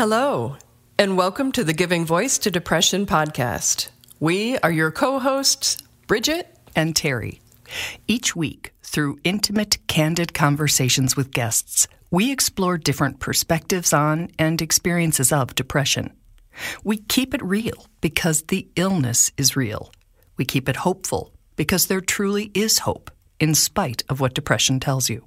Hello, and welcome to the Giving Voice to Depression podcast. We are your co hosts, Bridget and Terry. Each week, through intimate, candid conversations with guests, we explore different perspectives on and experiences of depression. We keep it real because the illness is real. We keep it hopeful because there truly is hope, in spite of what depression tells you.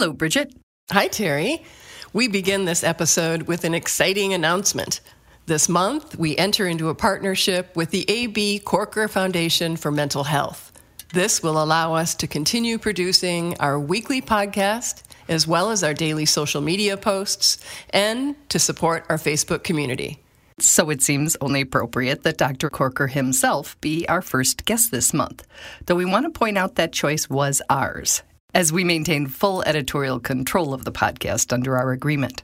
Hello, Bridget. Hi, Terry. We begin this episode with an exciting announcement. This month, we enter into a partnership with the A.B. Korkor Foundation for Mental Health. This will allow us to continue producing our weekly podcast, as well as our daily social media posts, and to support our Facebook community. So it seems only appropriate that Dr. Korkor himself be our first guest this month, though we want to point out that choice was ours as we maintain full editorial control of the podcast under our agreement.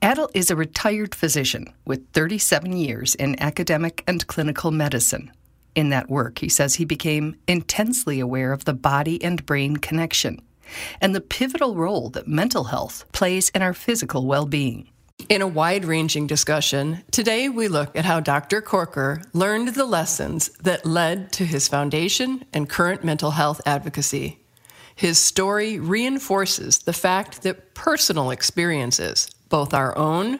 Adel is a retired physician with 37 years in academic and clinical medicine. In that work, he says he became intensely aware of the body and brain connection and the pivotal role that mental health plays in our physical well being. In a wide ranging discussion, today we look at how Dr. Korkor learned the lessons that led to his foundation and current mental health advocacy. His story reinforces the fact that personal experiences, both our own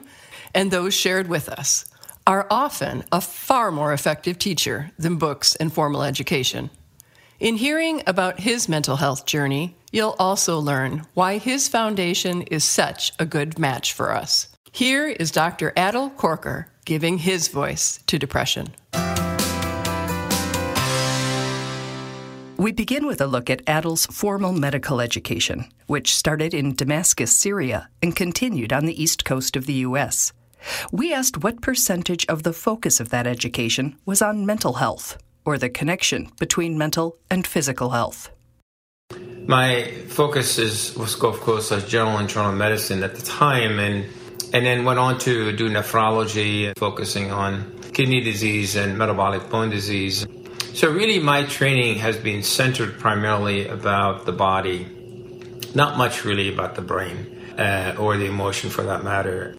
and those shared with us, are often a far more effective teacher than books and formal education. In hearing about his mental health journey, you'll also learn why his foundation is such a good match for us. Here is Dr. Adel Korkor giving his voice to depression. We begin with a look at Adel's formal medical education, which started in Damascus, Syria, and continued on the east coast of the U.S. We asked what percentage of the focus of that education was on mental health, or the connection between mental and physical health. My focus is, was, of course, as general internal medicine at the time, and and then went on to do nephrology, focusing on kidney disease and metabolic bone disease. So, really, my training has been centered primarily about the body, not much really about the brain uh, or the emotion for that matter.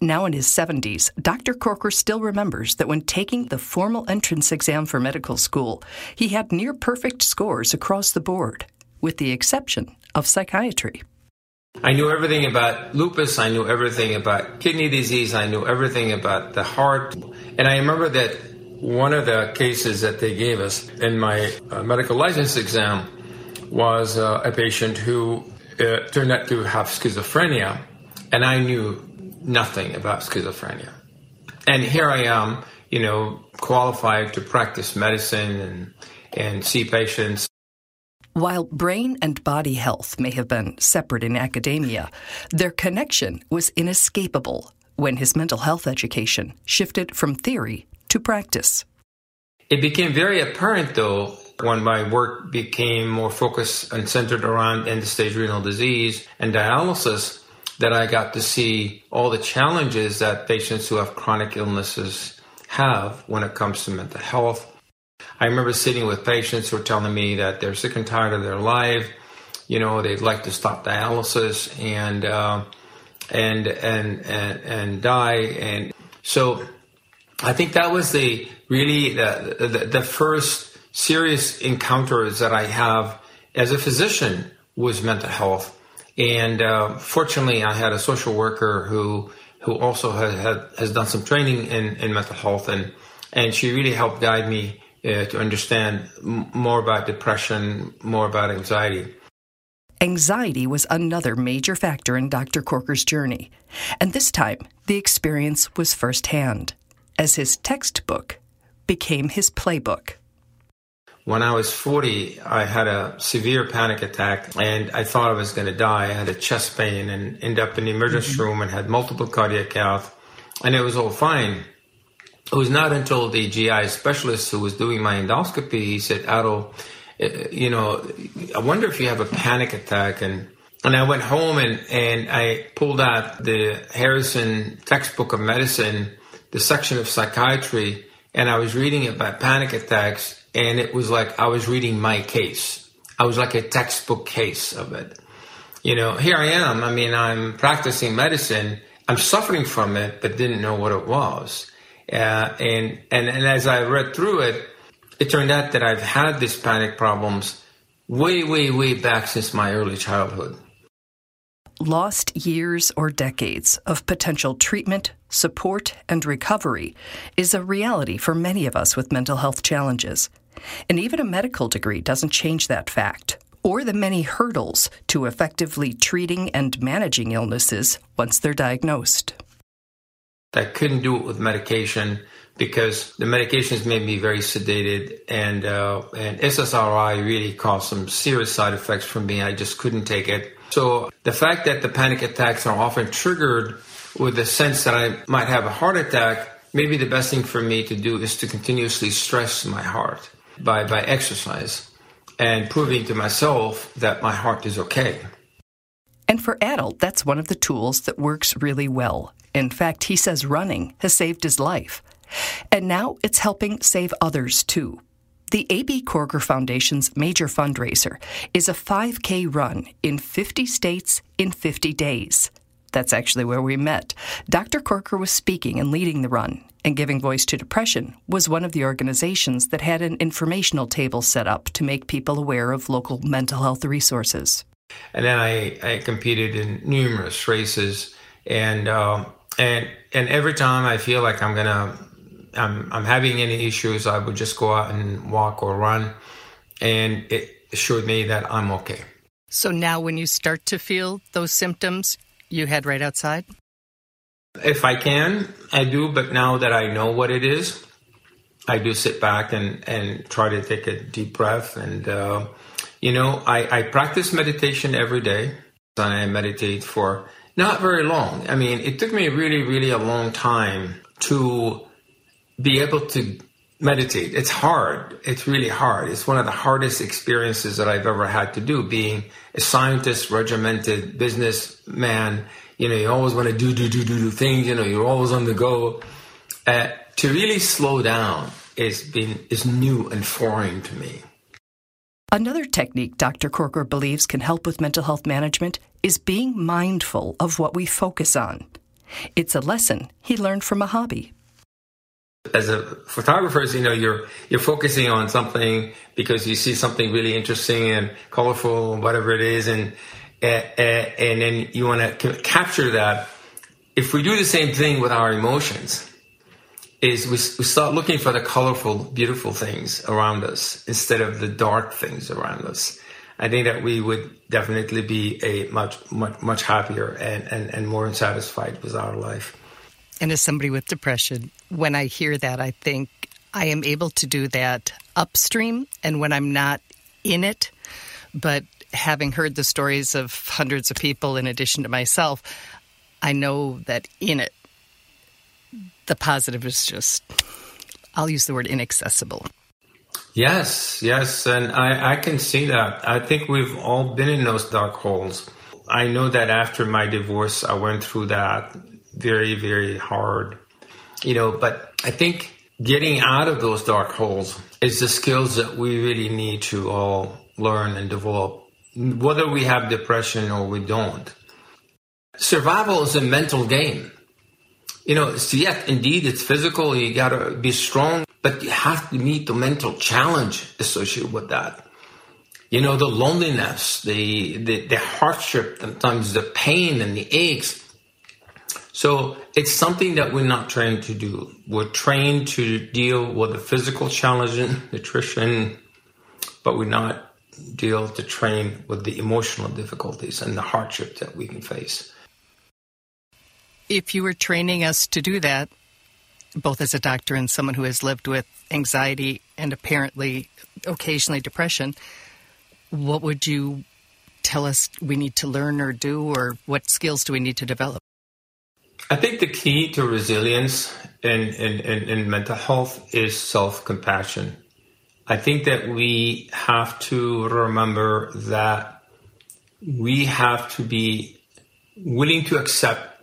Now in his 70s, Dr. Korkor still remembers that when taking the formal entrance exam for medical school, he had near perfect scores across the board, with the exception of psychiatry. I knew everything about lupus, I knew everything about kidney disease, I knew everything about the heart. And I remember that one of the cases that they gave us in my uh, medical license exam was uh, a patient who uh, turned out to have schizophrenia, and I knew nothing about schizophrenia. And here I am, you know, qualified to practice medicine and, and see patients. While brain and body health may have been separate in academia, their connection was inescapable when his mental health education shifted from theory to practice. It became very apparent, though, when my work became more focused and centered around end stage renal disease and dialysis, that I got to see all the challenges that patients who have chronic illnesses have when it comes to mental health. I remember sitting with patients who were telling me that they're sick and tired of their life. You know, they'd like to stop dialysis and uh, and and and and die. And so I think that was the really the, the, the first serious encounters that I have as a physician was mental health. And uh, fortunately, I had a social worker who who also has has done some training in, in mental health, and and she really helped guide me uh, to understand m- more about depression, more about anxiety. Anxiety was another major factor in Dr. Korkor's journey, and this time the experience was firsthand as his textbook became his playbook. When I was 40, I had a severe panic attack and I thought I was going to die. I had a chest pain and ended up in the emergency mm-hmm. room and had multiple cardiac health and it was all fine. It was not until the GI specialist who was doing my endoscopy, he said, Otto, eh, you know, I wonder if you have a panic attack. And, and I went home and, and I pulled out the Harrison textbook of medicine, the section of psychiatry, and I was reading it about panic attacks. And it was like I was reading my case. I was like a textbook case of it. You know, here I am. I mean, I'm practicing medicine. I'm suffering from it, but didn't know what it was. Uh, and, and, and as I read through it, it turned out that I've had these panic problems way, way, way back since my early childhood. Lost years or decades of potential treatment, support, and recovery is a reality for many of us with mental health challenges. And even a medical degree doesn't change that fact or the many hurdles to effectively treating and managing illnesses once they're diagnosed. I couldn't do it with medication because the medications made me very sedated, and uh, and SSRI really caused some serious side effects for me. I just couldn't take it. So the fact that the panic attacks are often triggered with the sense that I might have a heart attack, maybe the best thing for me to do is to continuously stress my heart by by exercise and proving to myself that my heart is okay. And for Adel, that's one of the tools that works really well. In fact, he says running has saved his life. And now it's helping save others too. The A.B. Korkor Foundation's major fundraiser is a 5K run in 50 states in 50 days. That's actually where we met. Dr. Korkor was speaking and leading the run, and Giving Voice to Depression was one of the organizations that had an informational table set up to make people aware of local mental health resources. And then I, I competed in numerous races, and uh, and and every time I feel like I'm gonna I'm I'm having any issues, I would just go out and walk or run, and it assured me that I'm okay. So now, when you start to feel those symptoms, you head right outside. If I can, I do. But now that I know what it is, I do sit back and and try to take a deep breath and. Uh, you know, I, I practice meditation every day. I meditate for not very long. I mean, it took me really, really a long time to be able to meditate. It's hard. It's really hard. It's one of the hardest experiences that I've ever had to do being a scientist, regimented businessman. You know, you always want to do, do, do, do, do things. You know, you're always on the go. Uh, to really slow down is been is new and foreign to me. Another technique Dr. Korkor believes can help with mental health management is being mindful of what we focus on. It's a lesson he learned from a hobby. As a photographer, you know, you're you're focusing on something because you see something really interesting and colorful, whatever it is, and and, and then you want to capture that. If we do the same thing with our emotions, is we, we start looking for the colorful, beautiful things around us instead of the dark things around us. I think that we would definitely be a much, much, much happier and, and, and more satisfied with our life. And as somebody with depression, when I hear that, I think I am able to do that upstream and when I'm not in it. But having heard the stories of hundreds of people in addition to myself, I know that in it, the positive is just, I'll use the word inaccessible. Yes, yes. And I, I can see that. I think we've all been in those dark holes. I know that after my divorce, I went through that very, very hard. You know, but I think getting out of those dark holes is the skills that we really need to all learn and develop, whether we have depression or we don't. Survival is a mental game you know, so yeah, indeed, it's physical. You got to be strong, but you have to meet the mental challenge associated with that. You know, the loneliness, the, the, the hardship, sometimes the pain and the aches. So it's something that we're not trained to do. We're trained to deal with the physical challenge, nutrition, but we're not deal to train with the emotional difficulties and the hardship that we can face if you were training us to do that, both as a doctor and someone who has lived with anxiety and apparently occasionally depression, what would you tell us we need to learn or do, or what skills do we need to develop? I think the key to resilience in, in, in, in mental health is self compassion. I think that we have to remember that we have to be willing to accept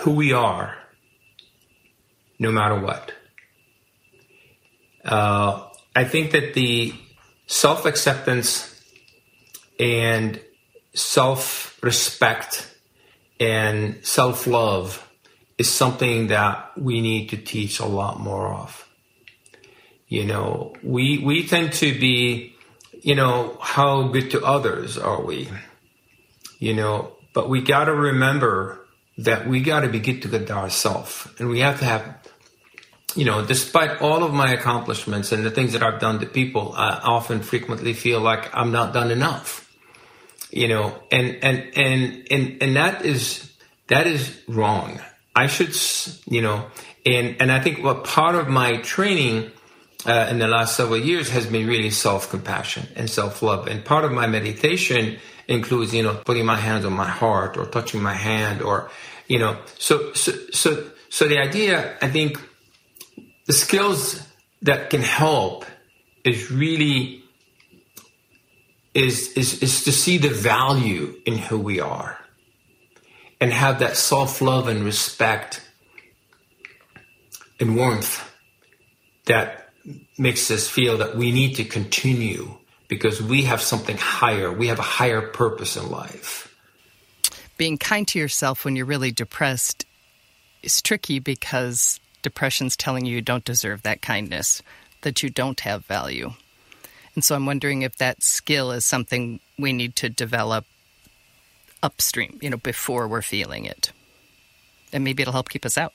who we are no matter what. Uh, I think that the self acceptance and self respect and self love is something that we need to teach a lot more of. You know, we we tend to be, you know, how good to others are we? You know, but we got to remember that we got to be good to good to ourselves, and we have to have, you know, despite all of my accomplishments and the things that I've done to people, I often frequently feel like I'm not done enough you know, and, and, and, and, and that is, that is wrong. I should, you know, and, and I think what part of my training uh, in the last several years has been really self compassion and self love. And part of my meditation includes, you know, putting my hands on my heart or touching my hand or, you know, so, so, so, so the idea, I think the skills that can help is really is, is, is to see the value in who we are and have that self love and respect and warmth that makes us feel that we need to continue because we have something higher. We have a higher purpose in life. Being kind to yourself when you're really depressed is tricky because depression's telling you you don't deserve that kindness, that you don't have value. And so I'm wondering if that skill is something we need to develop upstream, you know, before we're feeling it. And maybe it'll help keep us out.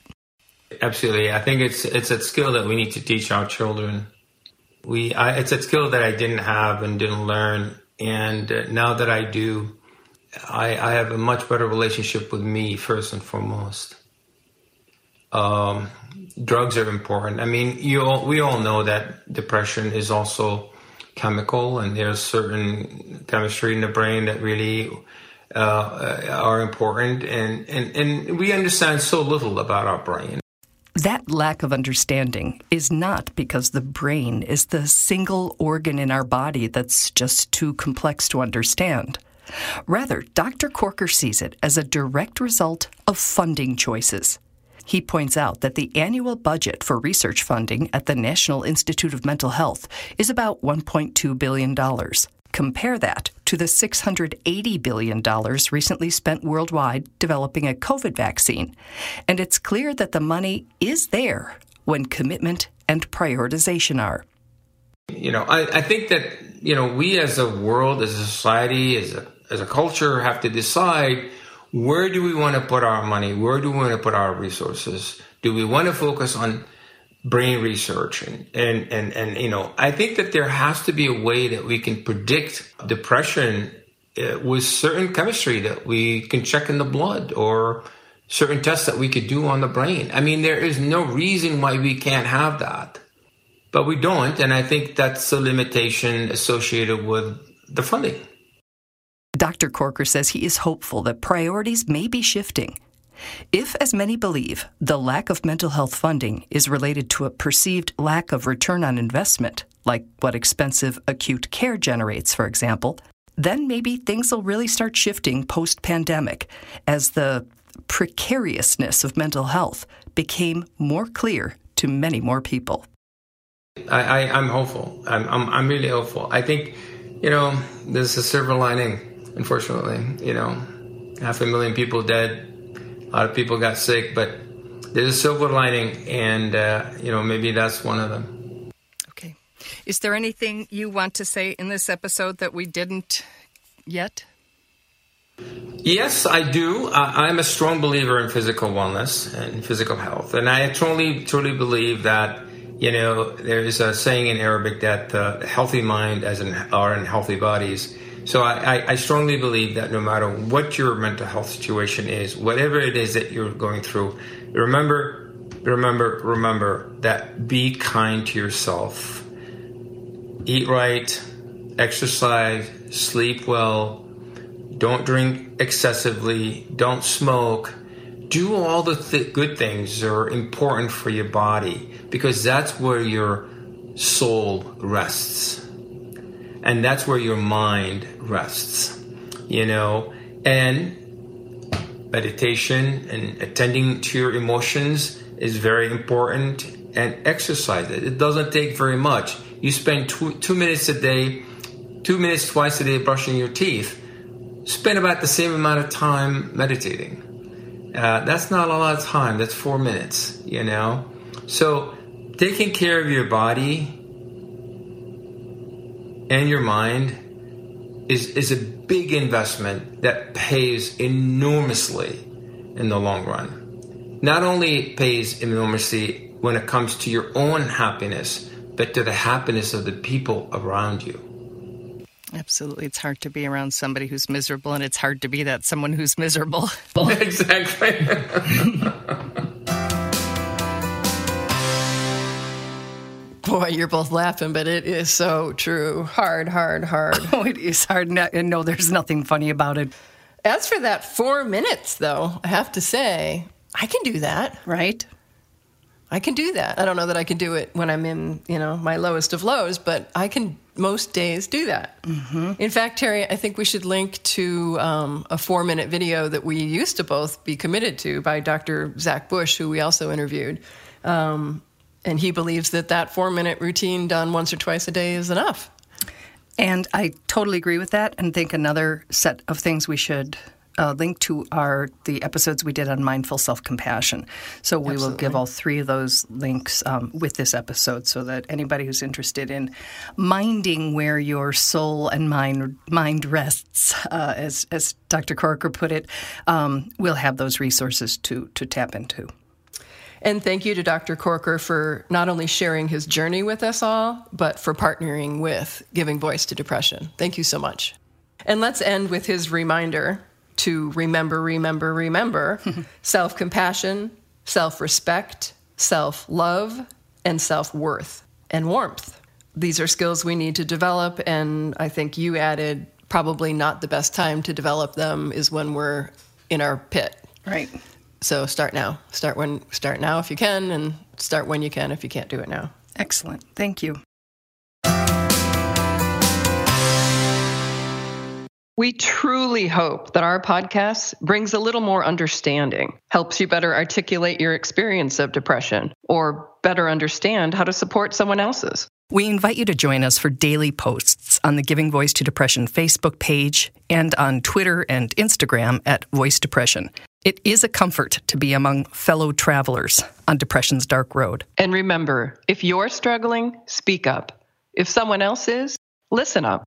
Absolutely. I think it's it's a skill that we need to teach our children. We I, it's a skill that I didn't have and didn't learn and now that I do I, I have a much better relationship with me first and foremost. Um, drugs are important. I mean, you all, we all know that depression is also chemical, and there's certain chemistry in the brain that really uh, are important, and, and, and we understand so little about our brain. That lack of understanding is not because the brain is the single organ in our body that's just too complex to understand. Rather, Dr. Korkor sees it as a direct result of funding choices. He points out that the annual budget for research funding at the National Institute of Mental Health is about $1.2 billion. Compare that to the $680 billion recently spent worldwide developing a COVID vaccine. And it's clear that the money is there when commitment and prioritization are. You know, I, I think that, you know, we as a world, as a society, as a, as a culture have to decide where do we want to put our money? Where do we want to put our resources? Do we want to focus on brain research and, and, and, and you know, I think that there has to be a way that we can predict depression uh, with certain chemistry that we can check in the blood or certain tests that we could do on the brain. I mean, there is no reason why we can't have that, but we don't. And I think that's a limitation associated with the funding. Dr. Korkor says he is hopeful that priorities may be shifting. If, as many believe, the lack of mental health funding is related to a perceived lack of return on investment, like what expensive acute care generates, for example, then maybe things will really start shifting post pandemic as the precariousness of mental health became more clear to many more people. I, am hopeful. I'm, I'm, I'm really hopeful. I think, you know, there's a silver lining unfortunately. You know, half a million people dead. A lot of people got sick, but there's a silver lining, and uh, you know maybe that's one of them. Okay, is there anything you want to say in this episode that we didn't yet? Yes, I do. I, I'm a strong believer in physical wellness and physical health, and I truly, truly believe that you know there is a saying in Arabic that uh, healthy mind as in are in healthy bodies. So I, I, strongly believe that no matter what your mental health situation is, whatever it is that you're going through, remember, remember, remember that be kind to yourself. Eat right, exercise, sleep well, don't drink excessively, don't smoke, do all the th- good things that are important for your body because that's where your soul rests and that's where your mind rests you know? And meditation and attending to your emotions is very important and exercise it. It doesn't take very much. You spend two, two minutes a day two minutes twice a day brushing your teeth. Spend about the same amount of time meditating. Uh, that's not a lot of time. That's four minutes, you know? So, taking care of your body and your mind is, is a big investment that pays enormously in the long run. Not only pays enormously when it comes to your own happiness, but to the happiness of the people around you. Absolutely. It's hard to be around somebody who's miserable, and it's hard to be that someone who's miserable. exactly. Boy, you're both laughing, but it is so true. Hard, hard, hard. oh, it is hard. And no, there's nothing funny about it. As for that four minutes, though, I have to say, I can do that. Right? I can do that. I don't know that I can do it when I'm in, you know, my lowest of lows, but I can most days do that. Mm-hmm. In fact, Terry, I think we should link to um, a four minute video that we used to both be committed to by Dr. Zach Bush, who we also interviewed. Um, and he believes that that four minute routine done once or twice a day is enough. And I totally agree with that and think another set of things we should uh, link to are the episodes we did on mindful self compassion. So we Absolutely. will give all three of those links um, with this episode so that anybody who's interested in minding where your soul and mind mind rests, uh, as as Dr. Korkor put it, um, will have those resources to to tap into. And thank you to Dr. Korkor for not only sharing his journey with us all, but for partnering with Giving Voice to Depression. Thank you so much. And let's end with his reminder to remember, remember, remember self compassion, self respect, self love, and self worth and warmth. These are skills we need to develop, and I think you added probably not the best time to develop them is when we're in our pit. Right. So start now. Start when start now if you can, and start when you can if you can't do it now. Excellent. Thank you. We truly hope that our podcast brings a little more understanding, helps you better articulate your experience of depression, or better understand how to support someone else's. We invite you to join us for daily posts on the Giving Voice to Depression Facebook page and on Twitter and Instagram at Voice Depression. It is a comfort to be among fellow travelers on depression's dark road. And remember, if you're struggling, speak up. If someone else is, listen up.